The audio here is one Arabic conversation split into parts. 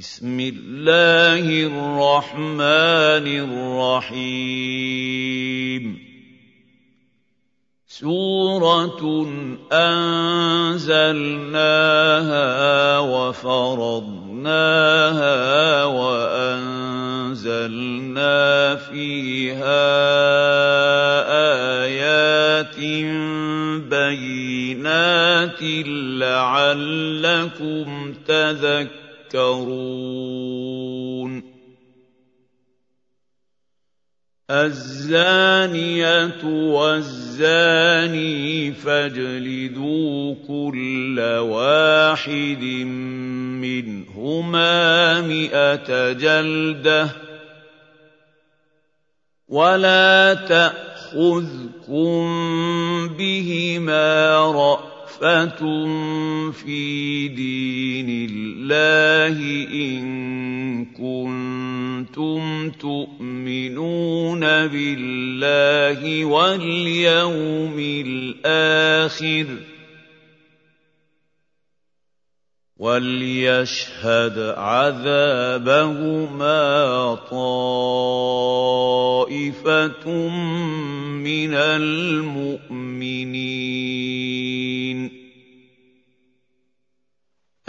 بسم الله الرحمن الرحيم. سورة أنزلناها وفرضناها وأنزلنا فيها آيات بينات لعلكم تذكرون. تذكرون الزانية والزاني فاجلدوا كل واحد منهما مئة جلدة. ولا تأخذكم بهما رأ رأفة في دين الله إن كنتم تؤمنون بالله واليوم الآخر وليشهد عذابهما طائفة من المؤمنين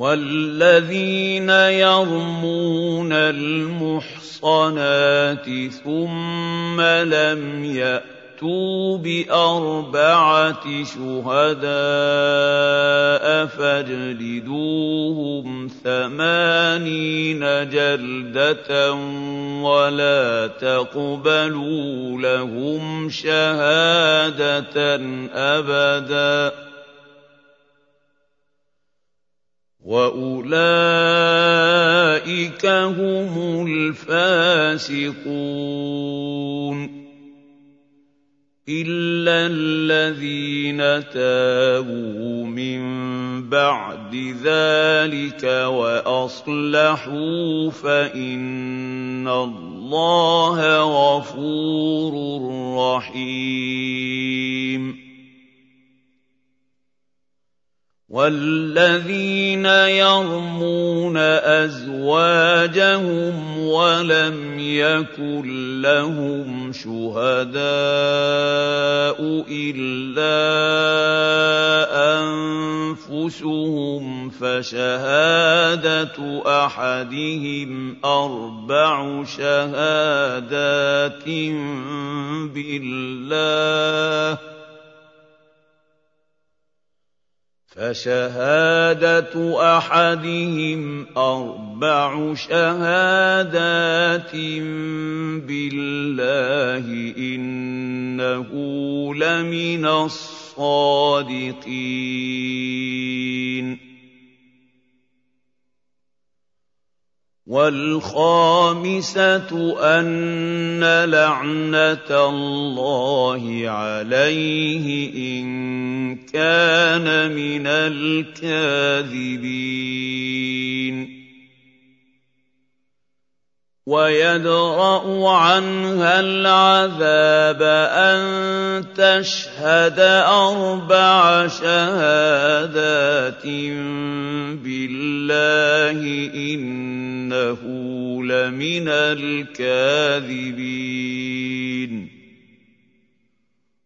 والذين يرمون المحصنات ثم لم يأتوا فَأْتُوا بِأَرْبَعَةِ شُهَدَاءَ فَاجْلِدُوهُمْ ثَمَانِينَ جَلْدَةً وَلَا تَقْبَلُوا لَهُمْ شَهَادَةً أَبَدًا وَأُولَٰئِكَ هُمُ الْفَاسِقُونَ إِلَّا الَّذِينَ تَابُوا مِن بَعْدِ ذَٰلِكَ وَأَصْلَحُوا فَإِنَّ اللَّهَ غَفُورٌ رَّحِيمٌ وَالَّذِينَ يَرْمُونَ أَزْوَاجَهُمْ وَلَمْ يَكُن لَّهُمْ شُهَدَاءُ إِلَّا أَنفُسُهُمْ فَشَهَادَةُ أَحَدِهِمْ أَرْبَعُ شَهَادَاتٍ بِاللَّهِ فشهادة أحدهم أربع شهادات بالله إنه لمن الصادقين. وَالْخَامِسَةُ أَنَّ لَعْنَةَ اللَّهِ عَلَيْهِ إِن كَانَ مِنَ الْكَاذِبِينَ. وَيَدْرَأُ عَنْهَا الْعَذَابَ أَن تَشْهَدَ أَرْبَعَ شَهَادَاتٍ بِاللَّهِ إِنَّهُ لَمِنَ الْكَاذِبِينَ.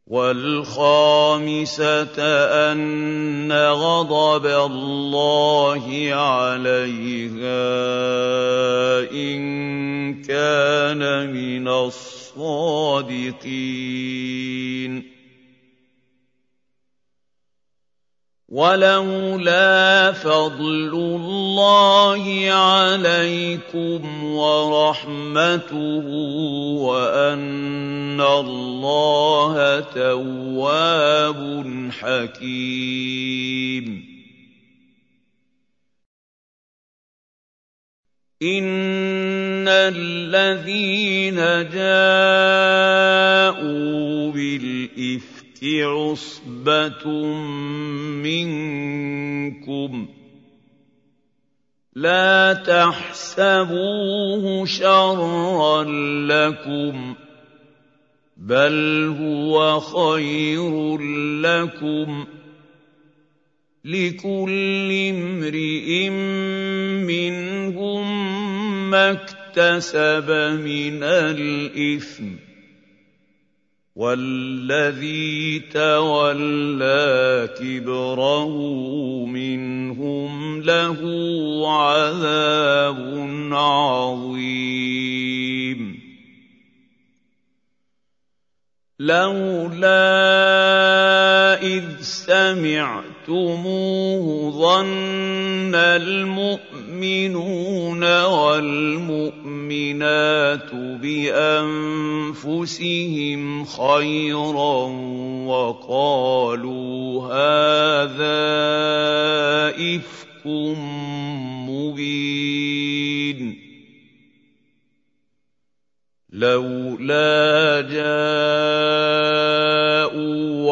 وَالْخَامِسَةَ أَنَّ غَضَبَ اللَّهِ عَلَيْهَا إِن كَانَ مِنَ الصَّادِقِينَ. ولولا فضل الله عليكم ورحمته وأن الله تواب حكيم. ان الذين جاءوا بالإثم عصبة منكم. لا تحسبوه شرا لكم بل هو خير لكم. لكل امرئ منهم ما اكتسب من الإثم. والذي تولى كبره منهم له عذاب عظيم. لولا إذ سمعتموه ظن المؤمنون والمؤمنات بأنفسهم خيرا وقالوا هذا إفك مبين. لولا جاءوا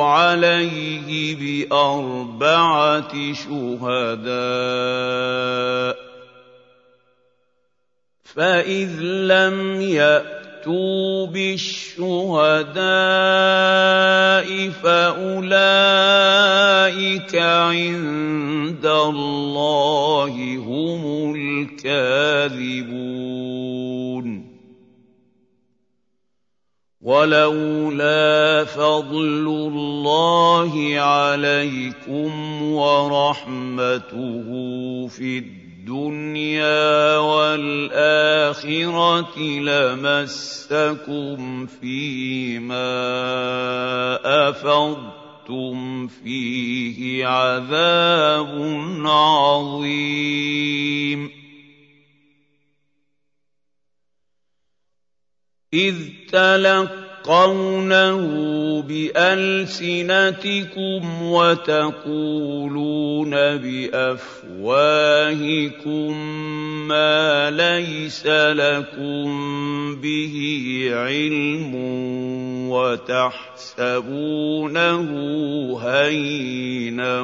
عليه بأربعة شهداء فاذ لم ياتوا بالشهداء فاولئك عند الله هم الكاذبون ولولا فضل الله عليكم ورحمته في الدنيا والآخرة لمسكم فيما أفضتم فيه عذاب عظيم. إذ تلقونه بألسنتكم وتقولون بأفواهكم ما ليس لكم به علم وتحسبونه هينا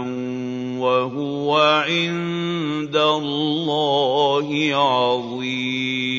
وهو عند الله عظيم.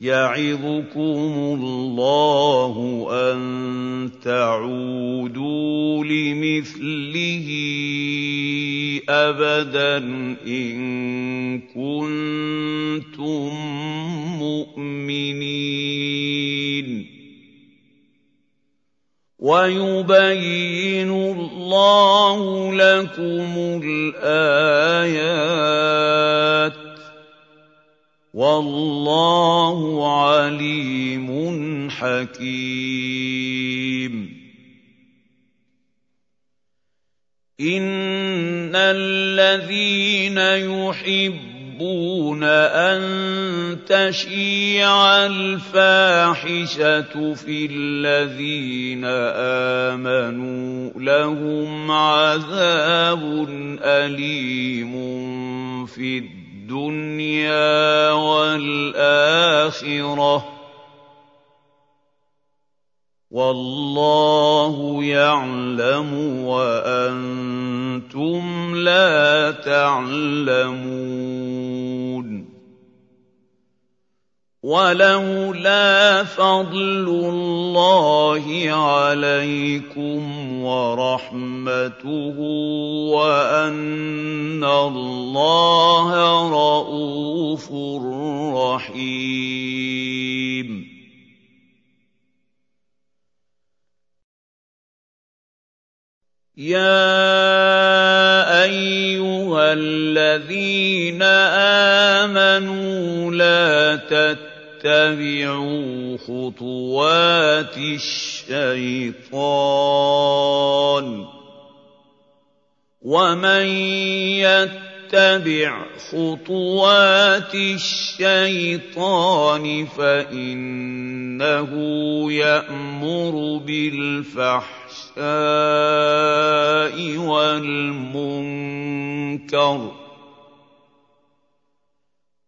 يعظكم الله أن تعودوا لمثله أبدا إن كنتم مؤمنين. ويبين الله لكم الآيات والله عليم حكيم. ان الذين يحبون ان تشيع الفاحشه في الذين امنوا لهم عذاب اليم في الدنيا. الدنيا والآخرة. والله يعلم وأنتم لا تعلمون. ولولا فضل الله عليكم ورحمته وأن الله رءوف رحيم. يا أيها الذين آمنوا لا تتبعوا خطوات الشيطان ومن يتبع خطوات الشيطان فإنه يأمر بالفحشاء والمنكر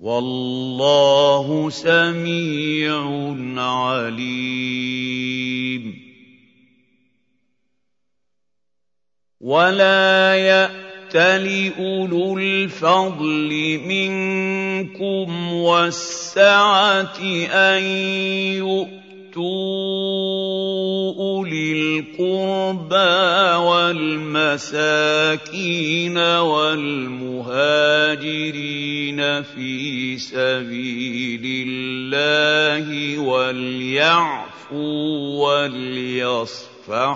والله سميع عليم. ولا يأتل أولو الفضل منكم والسعة أن يؤتوا أولي القربى والمساكين والمهاجرين في سبيل الله وليعفوا وليصفحوا.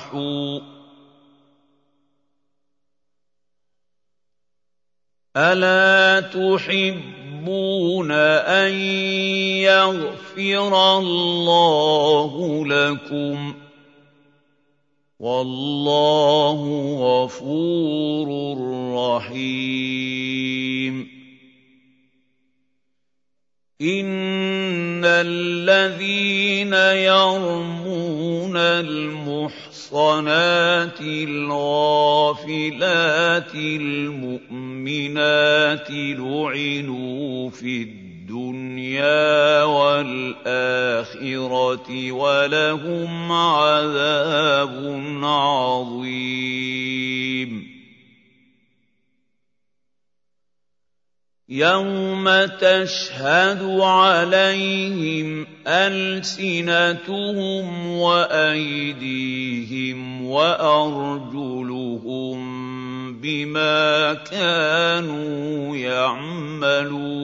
ألا تحب تحبون أن يغفر الله لكم. والله غفور رحيم. إن الذين يرمون المحصنات الغافلات المؤمنات لعنوا في الدنيا والآخرة ولهم عذاب عظيم. يوم تشهد عليهم السنتهم وايديهم وارجلهم بما كانوا يعملون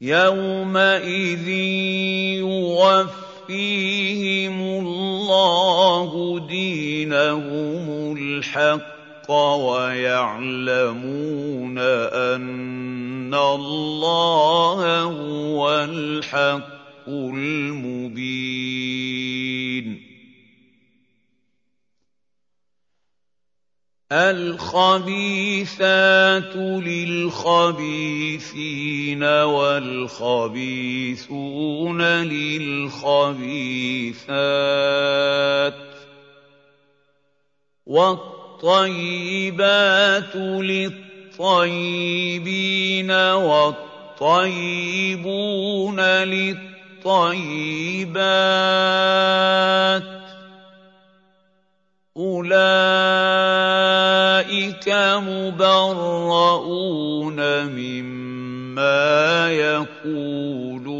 يومئذ يوفيهم الله دينهم الحق الحق ويعلمون أن الله هو الحق المبين. الخبيثات للخبيثين والخبيثون للخبيثات. الطيبات للطيبين والطيبون للطيبات أولئك مبرؤون مما يقولون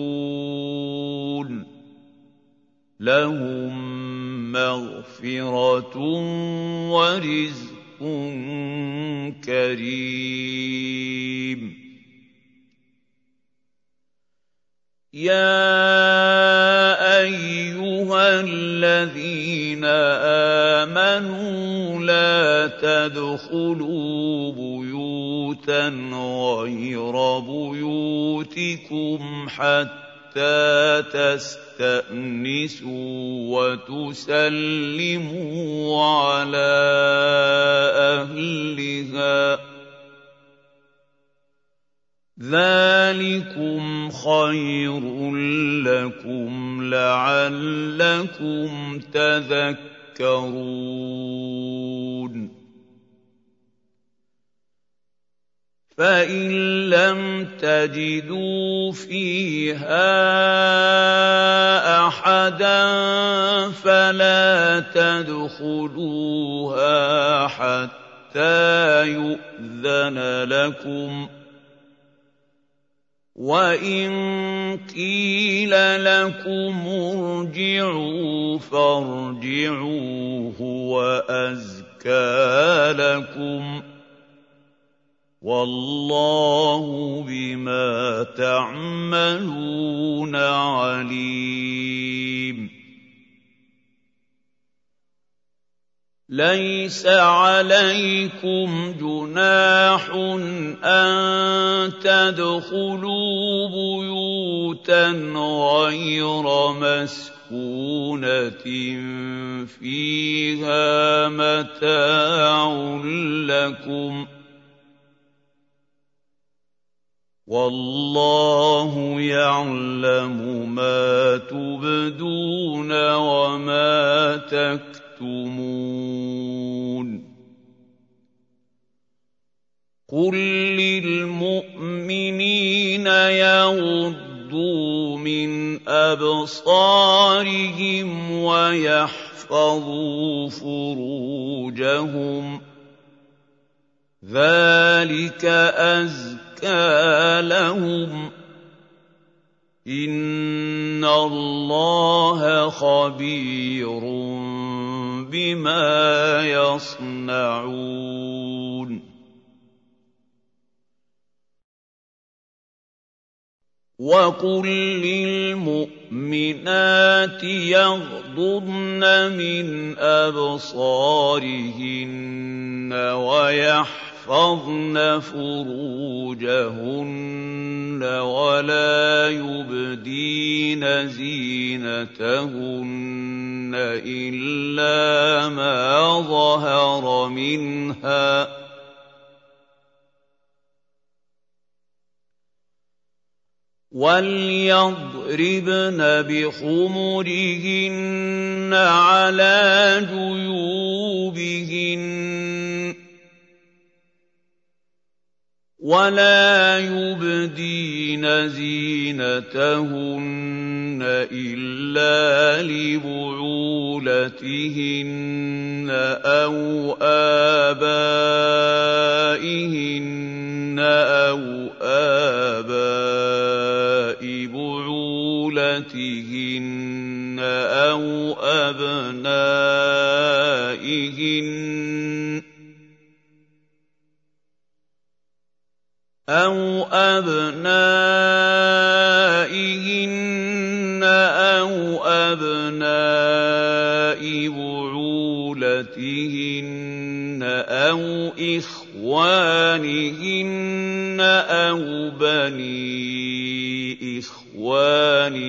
لهم مغفرة ورزق كريم يا أيها الذين آمنوا لا تدخلوا بيوتا غير بيوتكم حتى تستطيعوا تستأنسوا وتسلموا على أهلها. ذلكم خير لكم لعلكم تذكرون. فان لم تجدوا فيها احدا فلا تدخلوها حتى يؤذن لكم وَإِن قِيلَ لَكُمُ ارْجِعُوا فَارْجِعُوا هُوَ أَزْكَىٰ لَكُمْ ۚ وَاللَّهُ بِمَا تَعْمَلُونَ عَلِيمٌ. لَيْسَ عَلَيْكُمْ جُنَاحٌ أَن تَدْخُلُوا بُيُوتًا غَيْرَ مَسْكُونَةٍ فِيهَا مَتَاعٌ لَّكُمْ ۚ وَاللَّهُ يَعْلَمُ مَا تُبْدُونَ وَمَا تَكْتُمُونَ. قُل لِّلْمُؤْمِنِينَ يَغُضُّوا مِنْ أَبْصَارِهِمْ وَيَحْفَظُوا فُرُوجَهُمْ ۚ. ذَٰلِكَ أَزْكَىٰ لَهُمْ ۗ إِنَّ اللَّهَ خَبِيرٌ بِمَا يَصْنَعُونَ وَقُل لِّلْمُؤْمِنَاتِ يَغْضُضْنَ مِنْ أَبْصَارِهِنَّ وَيَحْفَظْنَ فُرُوجَهُنَّ وَلَا يُبْدِينَ زِينَتَهُنَّ إِلَّا مَا ظَهَرَ مِنْهَا ۖ. وَلْيَضْرِبْنَ بِخُمُرِهِنَّ عَلَىٰ جُيُوبِهِنَّ ۖ وَلَا يُبْدِينَ زِينَتَهُنَّ إِلَّا لِبُعُولَتِهِنَّ أَوْ آبَائِهِنَّ أَوْ آبَاءِ بُعُولَتِهِنَّ أَوْ أَبْنَائِهِنَّ أَوْ أَبْنَاءِ بُعُولَتِهِنَّ أَوْ إِخْوَانِهِنَّ أَوْ بَنِي إِخْوَانِهِنَّ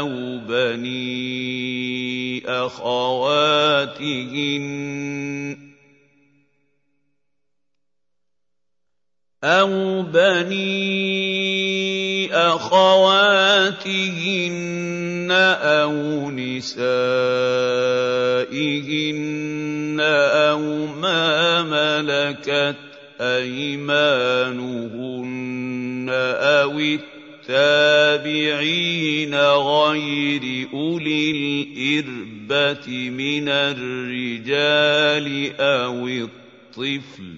أَوْ بَنِي أَخَوَاتِهِنَّ أَوْ نِسَائِهِنَّ أَوْ مَا مَلَكَتْ أَيْمَانُهُنَّ أَوِ التَّابِعِينَ غَيْرِ أُولِي الْإِرْبَةِ مِنَ الرِّجَالِ أَوِ الطِّفْلِ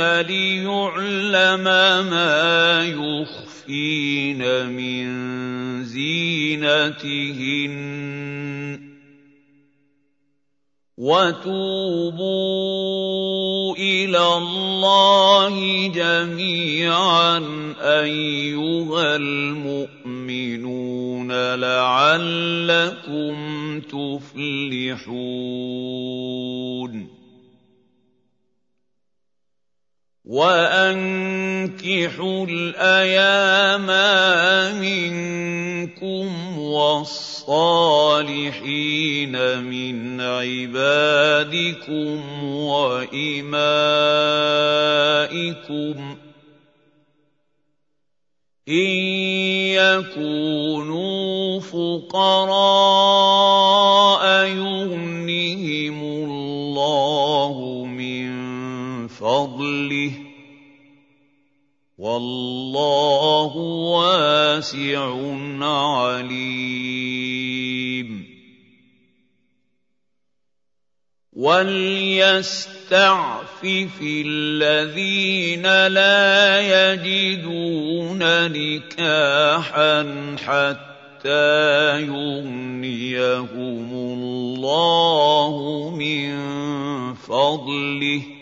لِيُعْلَمَ مَا يُخْفِينَ مِن زِينَتِهِنَّ ۚ وتوبوا إلى الله جميعا ايها المؤمنون لعلكم تفلحون وأنكحوا الأيام منكم والصالحين من عبادكم وإمائكم إن يكونوا فقراء يغنهم الله من فضله والله واسع عليم. وليستعفف الذين لا يجدون نكاحا حتى يغنيهم الله من فضله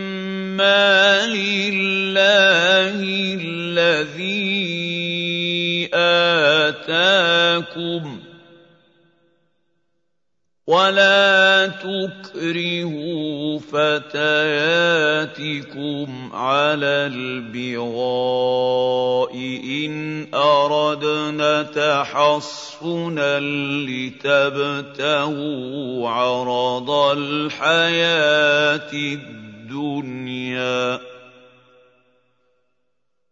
مما لله الذي آتاكم ولا تكرهوا فتياتكم على البغاء إن أردنا تحصنا لتبتغوا عرض الحياة الدنيا.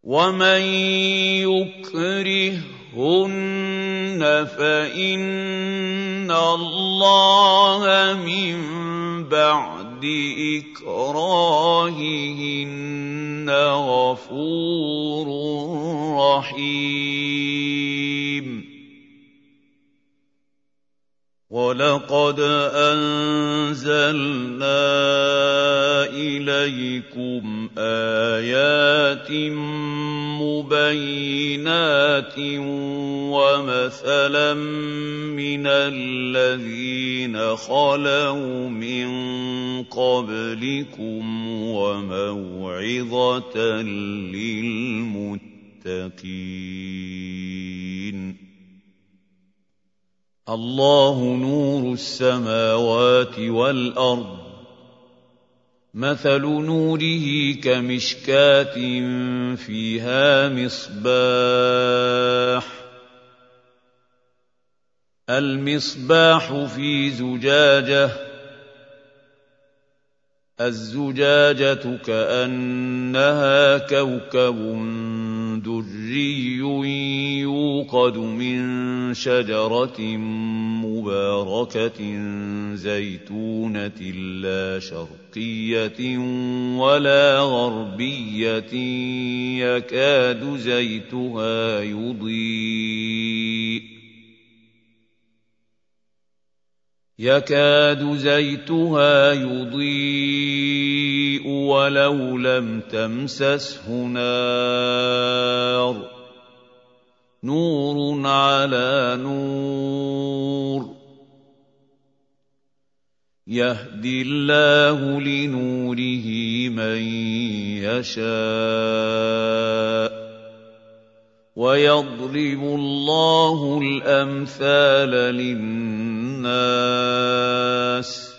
ومن يكرهن فإن الله من بعد إكراههن غفور رحيم. ولقد أنزلنا إليكم آيات مبينات ومثلا من الذين خلوا من قبلكم وموعظة للمتقين. الله نور السماوات والأرض. مثل نوره كمشكاة فيها مصباح. المصباح في زجاجة الزجاجة كأنها كوكب دري يوقد من شجرة مباركة زيتونة لا شرقية ولا غربية يكاد زيتها يضيء. يكاد زيتها يضيء. ولو لم تمسسه نار. نور على نور. يهدي الله لنوره من يشاء. ويضرب الله الأمثال للناس.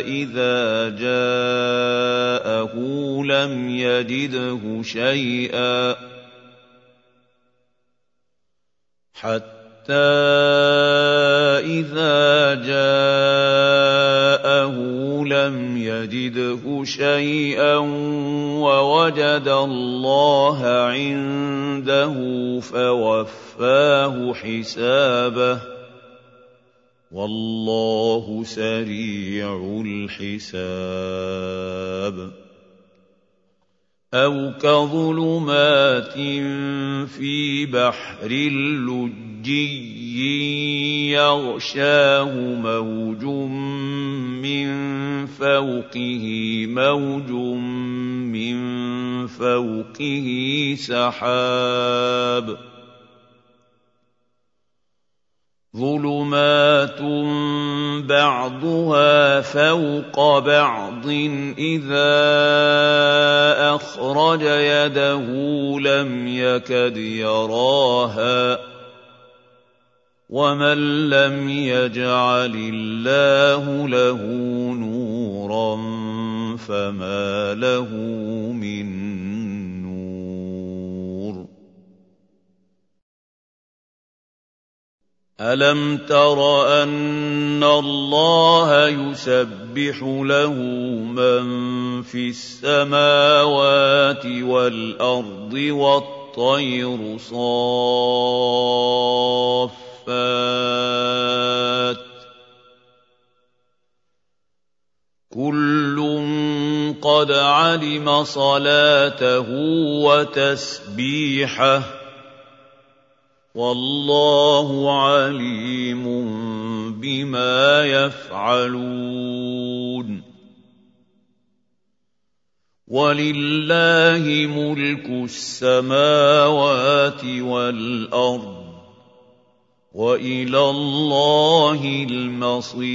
إِذَا جَاءَهُ لَمْ يَجِدْهُ شَيْئًا حَتَّىٰ إِذَا جَاءَهُ لَمْ يَجِدْهُ شَيْئًا وَوَجَدَ اللَّهَ عِندَهُ فَوَفَّاهُ حِسَابَهُ وَاللَّهُ سَرِيعُ الْحِسَابِ. أَوْ كَظُلُمَاتٍ فِي بَحْرٍ لُّجِّيٍّ يَغْشَاهُ مَوْجٌ مِّن فَوْقِهِ مَوْجٌ مِّن فَوْقِهِ سَحَابٌ. ظُلُمَاتٌ بَعْضُهَا فَوْقَ بَعْضٍ إِذَا أَخْرَجَ يَدَهُ لَمْ يَكَدْ يَرَاهَا ۗ وَمَن لَّمْ يَجْعَلِ اللَّهُ لَهُ نُورًا فَمَا لَهُ مِن أَلَمْ تَرَ أَنَّ اللَّهَ يُسَبِّحُ لَهُ مَن فِي السَّمَاوَاتِ وَالْأَرْضِ وَالطَّيْرُ صَافَّاتٍ ۖ كُلٌّ قَدْ عَلِمَ صَلَاتَهُ وَتَسْبِيحَهُ وَاللَّهُ عَلِيمٌ بِمَا يَفْعَلُونَ. وَلِلَّهِ مُلْكُ السَّمَاوَاتِ وَالْأَرْضِ وَإِلَى اللَّهِ الْمَصِيرُ.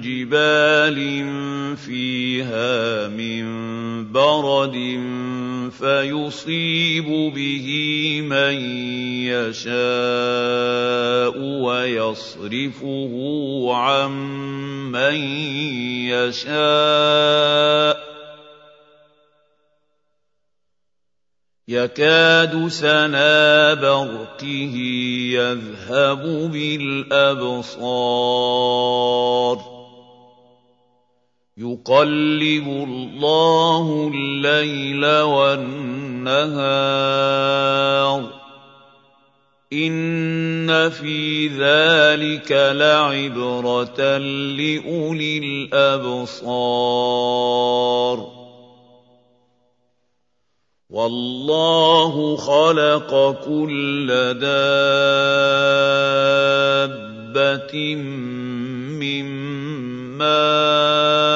جِبَالٍ فِيهَا مِن بَرَدٍ فَيُصِيبُ بِهِ مَن يَشَاءُ وَيَصْرِفُهُ عَن مَّن يَشَاءُ يَكَادُ سَنَا بَرْقِهِ يَذْهَبُ بِالْأَبْصَارِ يُقَلِّبُ اللَّهُ اللَّيْلَ وَالنَّهَارَ ۚ. إِنَّ فِي ذَٰلِكَ لَعِبْرَةً لِّأُولِي الْأَبْصَارِ. وَاللَّهُ خَلَقَ كُلَّ دَابَّةٍ مِّن ماء.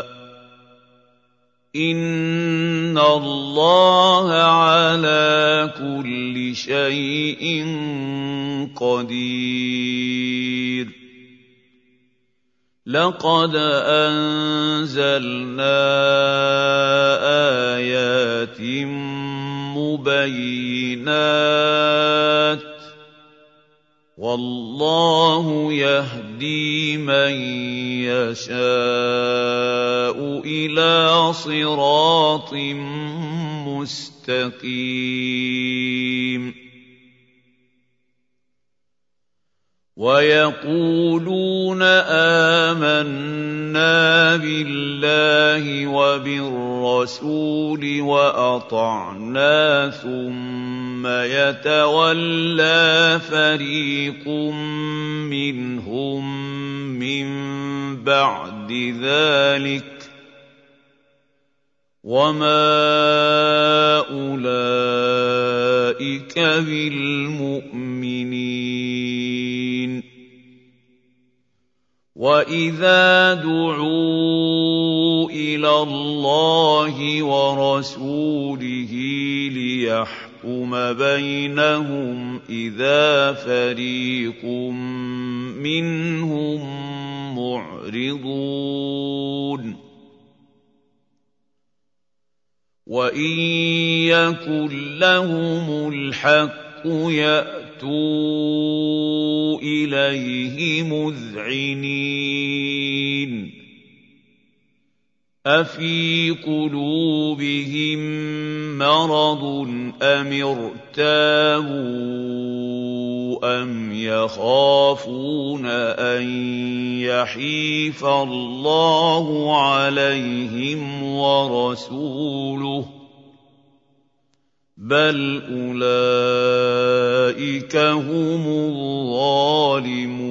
ان الله على كل شيء قدير. لقد انزلنا ايات مبينات والله يهدي من يشاء إلى صراط مستقيم. ويقولون آمنا بالله وبالرسول وأطعنا ثم يتولى فريق منهم من بعد ذلك وما أولئك بالمؤمنين وإذا دعوا إلى الله ورسوله ليحكم بينهم إذا فريق منهم معرضون. وإن يكن لهم الحق يأتوا إليه مذعنين. افي قلوبهم مرض ام ارتابوا ام يخافون ان يحيف الله عليهم ورسوله بل اولئك هم الظالمون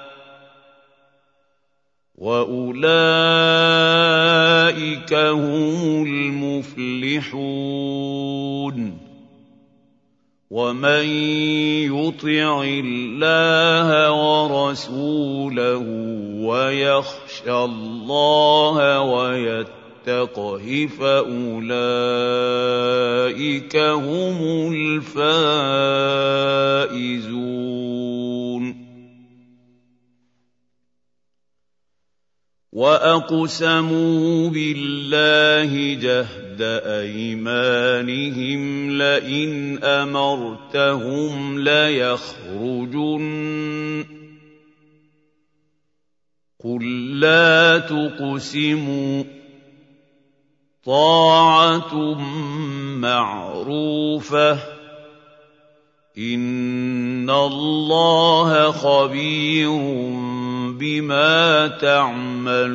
واولئك هم المفلحون ومن يطع الله ورسوله ويخشى الله ويتقه فاولئك هم الفائزون واقسموا بالله جهد ايمانهم لئن امرتهم ليخرجن قل لا تقسموا طاعه معروفه ان الله خبير بما تعملون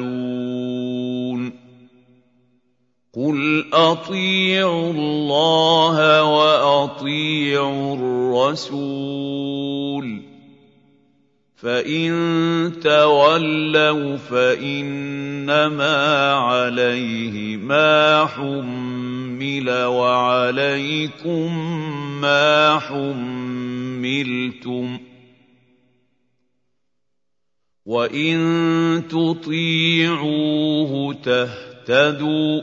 قل أطيعوا الله وأطيعوا الرسول فإن تولوا فإنما عليه ما حمل وعليكم ما حملتم وان تطيعوه تهتدوا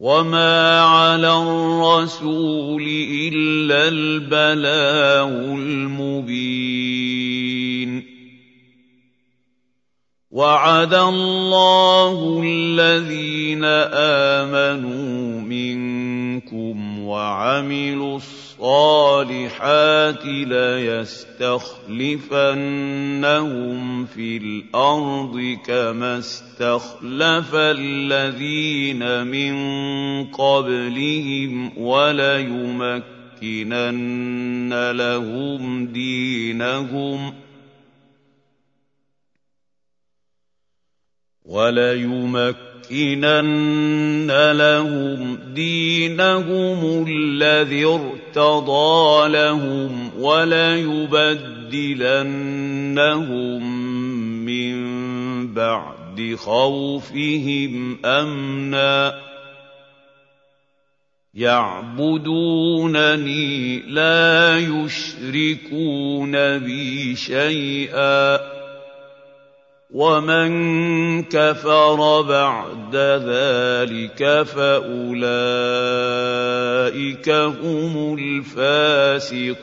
وما على الرسول الا البلاغ المبين وعد الله الذين آمنوا منكم وعملوا الصالحات ليستخلفنهم في الأرض كما استخلف الذين من قبلهم وليمكنن لهم دينهم ۖ وَلَيُمَكِّنَنَّ لَهُمْ دِينَهُمُ الَّذِي ارْتَضَىٰ لَهُمْ وَلَيُبَدِّلَنَّهُم مِّن بَعْدِ خَوْفِهِمْ أَمْنًا ۚ. يَعْبُدُونَنِي لَا يُشْرِكُونَ بِي شَيْئًا. وَمَن كَفَرَ بَعْدَ ذَٰلِكَ فَأُولَٰئِكَ هُمُ الْفَاسِقُونَ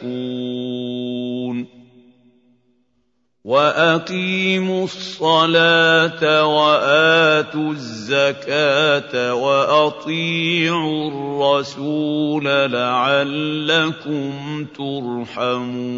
وَأَقِيمُوا الصَّلَاةَ وَآتُوا الزَّكَاةَ وَأَطِيعُوا الرَّسُولَ لَعَلَّكُمْ تُرْحَمُونَ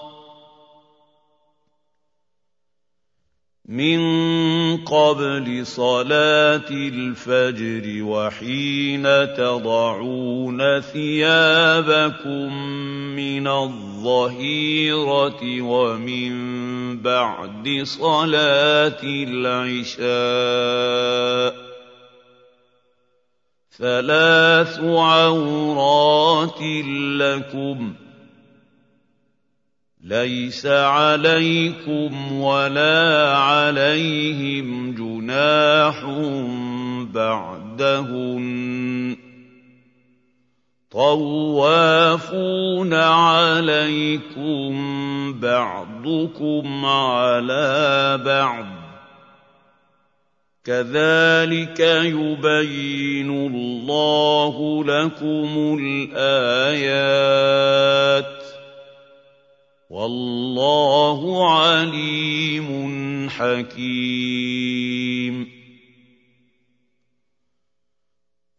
مِّن قَبْلِ صَلَاةِ الْفَجْرِ وَحِينَ تَضَعُونَ ثِيَابَكُم مِّنَ الظَّهِيرَةِ وَمِن بَعْدِ صَلَاةِ الْعِشَاءِ ۚ ثَلَاثُ عَوْرَاتٍ لَّكُمْ ۚ لَيْسَ عَلَيْكُمْ وَلَا عَلَيْهِمْ جُنَاحٌ بَعْدَهُنَّ ۚ. طَوَّافُونَ عَلَيْكُم بَعْضُكُمْ عَلَىٰ بَعْضٍ ۚ. كَذَٰلِكَ يُبَيِّنُ اللَّهُ لَكُمُ الْآيَاتِ ۗ. وَاللَّهُ عَلِيمٌ حَكِيمٌ.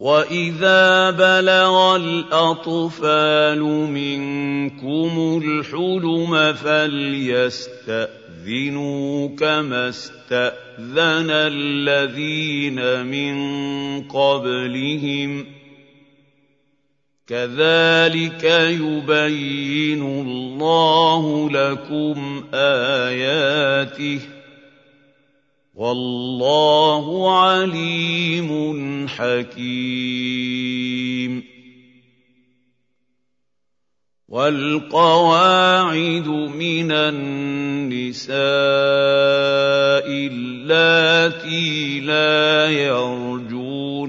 وَإِذَا بَلَغَ الْأَطْفَالُ مِنكُمُ الْحُلُمَ فَلْيَسْتَأْذِنُوا كَمَا اسْتَأْذَنَ الَّذِينَ مِن قَبْلِهِمْ ۚ كَذَٰلِكَ يُبَيِّنُ اللَّهُ لَكُمْ آيَاتِهِ ۗ وَاللَّهُ عَلِيمٌ حَكِيمٌ. وَالْقَوَاعِدُ مِنَ النِّسَاءِ اللَّاتِي لَا يَرْجُونَ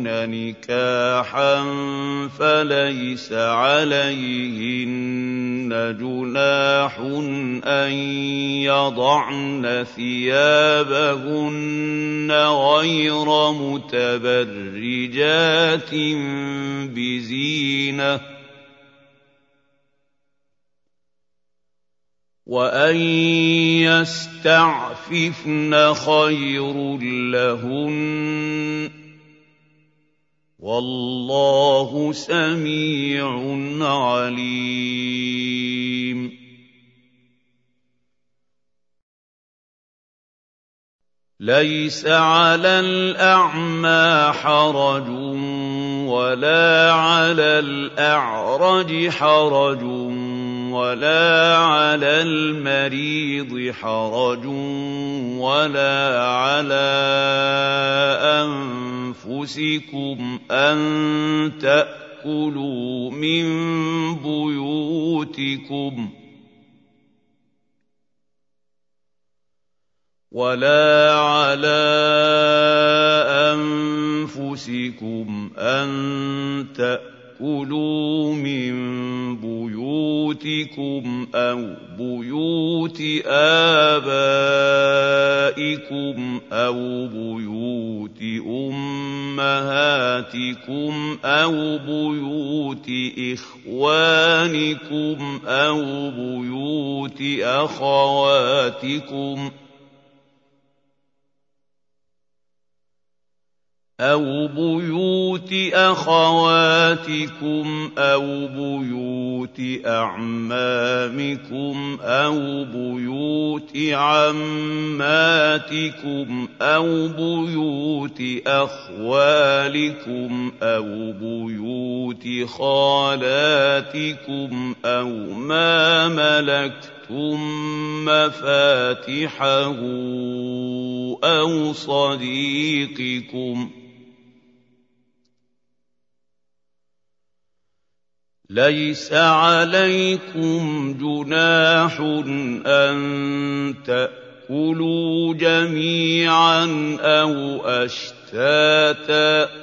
نِكَاحًا فَلَيْسَ عَلَيْهِنَّ جُنَاحٌ أَن يَضَعْنَ ثِيَابَهُنَّ غَيْرَ مُتَبَرِّجَاتٍ بِزِينَةٍ ۖ وَأَن يَسْتَعْفِفْنَ خَيْرٌ لَّهُنَّ ۗ وَاللَّهُ سَمِيعٌ عَلِيمٌ. لَيْسَ عَلَى الْأَعْمَىٰ حَرَجٌ ولا على الأعرج حرج. ولا على المريض حرج ولا على أنفسكم أن تأكلوا من بيوتكم ۖ ولا على أنفسكم أن تأكلوا من بيوتكم أو بيوت آبائكم أو بيوت أمهاتكم أو بيوت إخوانكم أو بيوت أخواتكم ۖ أَوْ بُيُوتِ أَخَوَاتِكُمْ أَوْ بُيُوتِ أَعْمَامِكُمْ أَوْ بُيُوتِ عَمَّاتِكُمْ أَوْ بُيُوتِ أَخْوَالِكُمْ أَوْ بُيُوتِ خَالَاتِكُمْ أَوْ مَا مَلَكْتُم مَّفَاتِحَهُ أَوْ صَدِيقِكُمْ ۚ لَيْسَ عَلَيْكُمْ جُنَاحٌ أَن تَأْكُلُوا جَمِيعًا أَوْ أَشْتَاتًا ۚ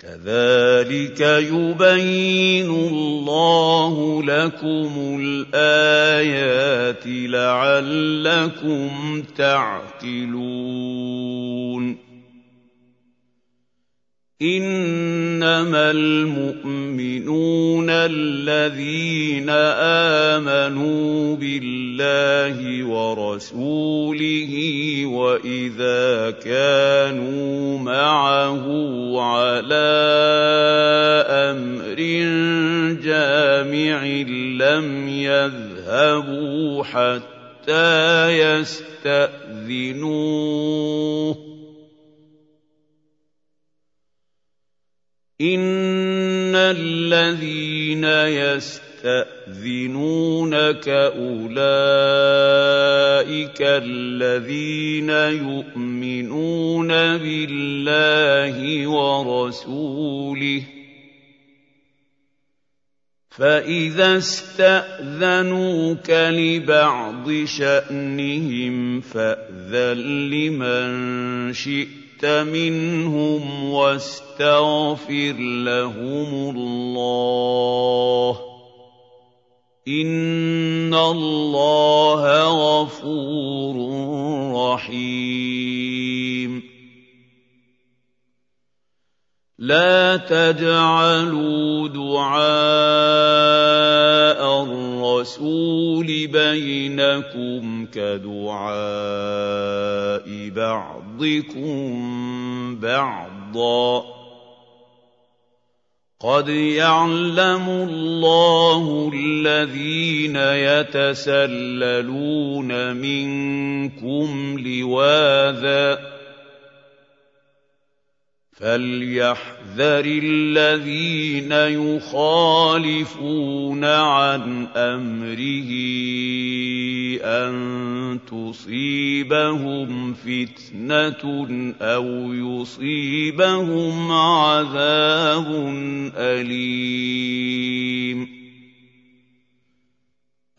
كَذَٰلِكَ يُبَيِّنُ اللَّهُ لَكُمُ الْآيَاتِ لَعَلَّكُمْ تَعْقِلُونَ. إِنَّمَا الْمُؤْمِنُونَ الَّذِينَ آمَنُوا بِاللَّهِ وَرَسُولِهِ وَإِذَا كَانُوا مَعَهُ عَلَىٰ أَمْرٍ جَامِعٍ لَّمْ يَذْهَبُوا حَتَّىٰ يَسْتَأْذِنُوهُ. إِنَّ الَّذِينَ يَسْتَأْذِنُونَكَ أُولَٰئِكَ الَّذِينَ يُؤْمِنُونَ بِاللَّهِ وَرَسُولِهِ ۚ فَإِذَا اسْتَأْذَنُوكَ لِبَعْضِ شَأْنِهِمْ فَأْذَن لِّمَن شِئْتَ مِنْهُمْ وَاسْتَغْفِرْ لَهُمُ اللَّهَ ۚ إِنَّ اللَّهَ غَفُورٌ رَّحِيمٌ لَّا تَجْعَلُوا دُعَاءَ الرَّسُولِ بَيْنَكُمْ كَدُعَاءِ بَعْضِكُم بَعْضًا ۚ قَدْ يَعْلَمُ اللَّهُ الَّذِينَ يَتَسَلَّلُونَ مِنكُمْ لِوَاذًا ۚ فَلْيَحْذَرِ الَّذِينَ يُخَالِفُونَ عَنْ أَمْرِهِ أَن تُصِيبَهُمْ فِتْنَةٌ أَوْ يُصِيبَهُمْ عَذَابٌ أَلِيمٌ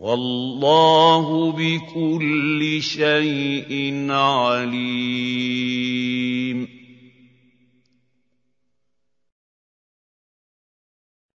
وَاللَّهُ بِكُلِّ شَيْءٍ عَلِيمٌ.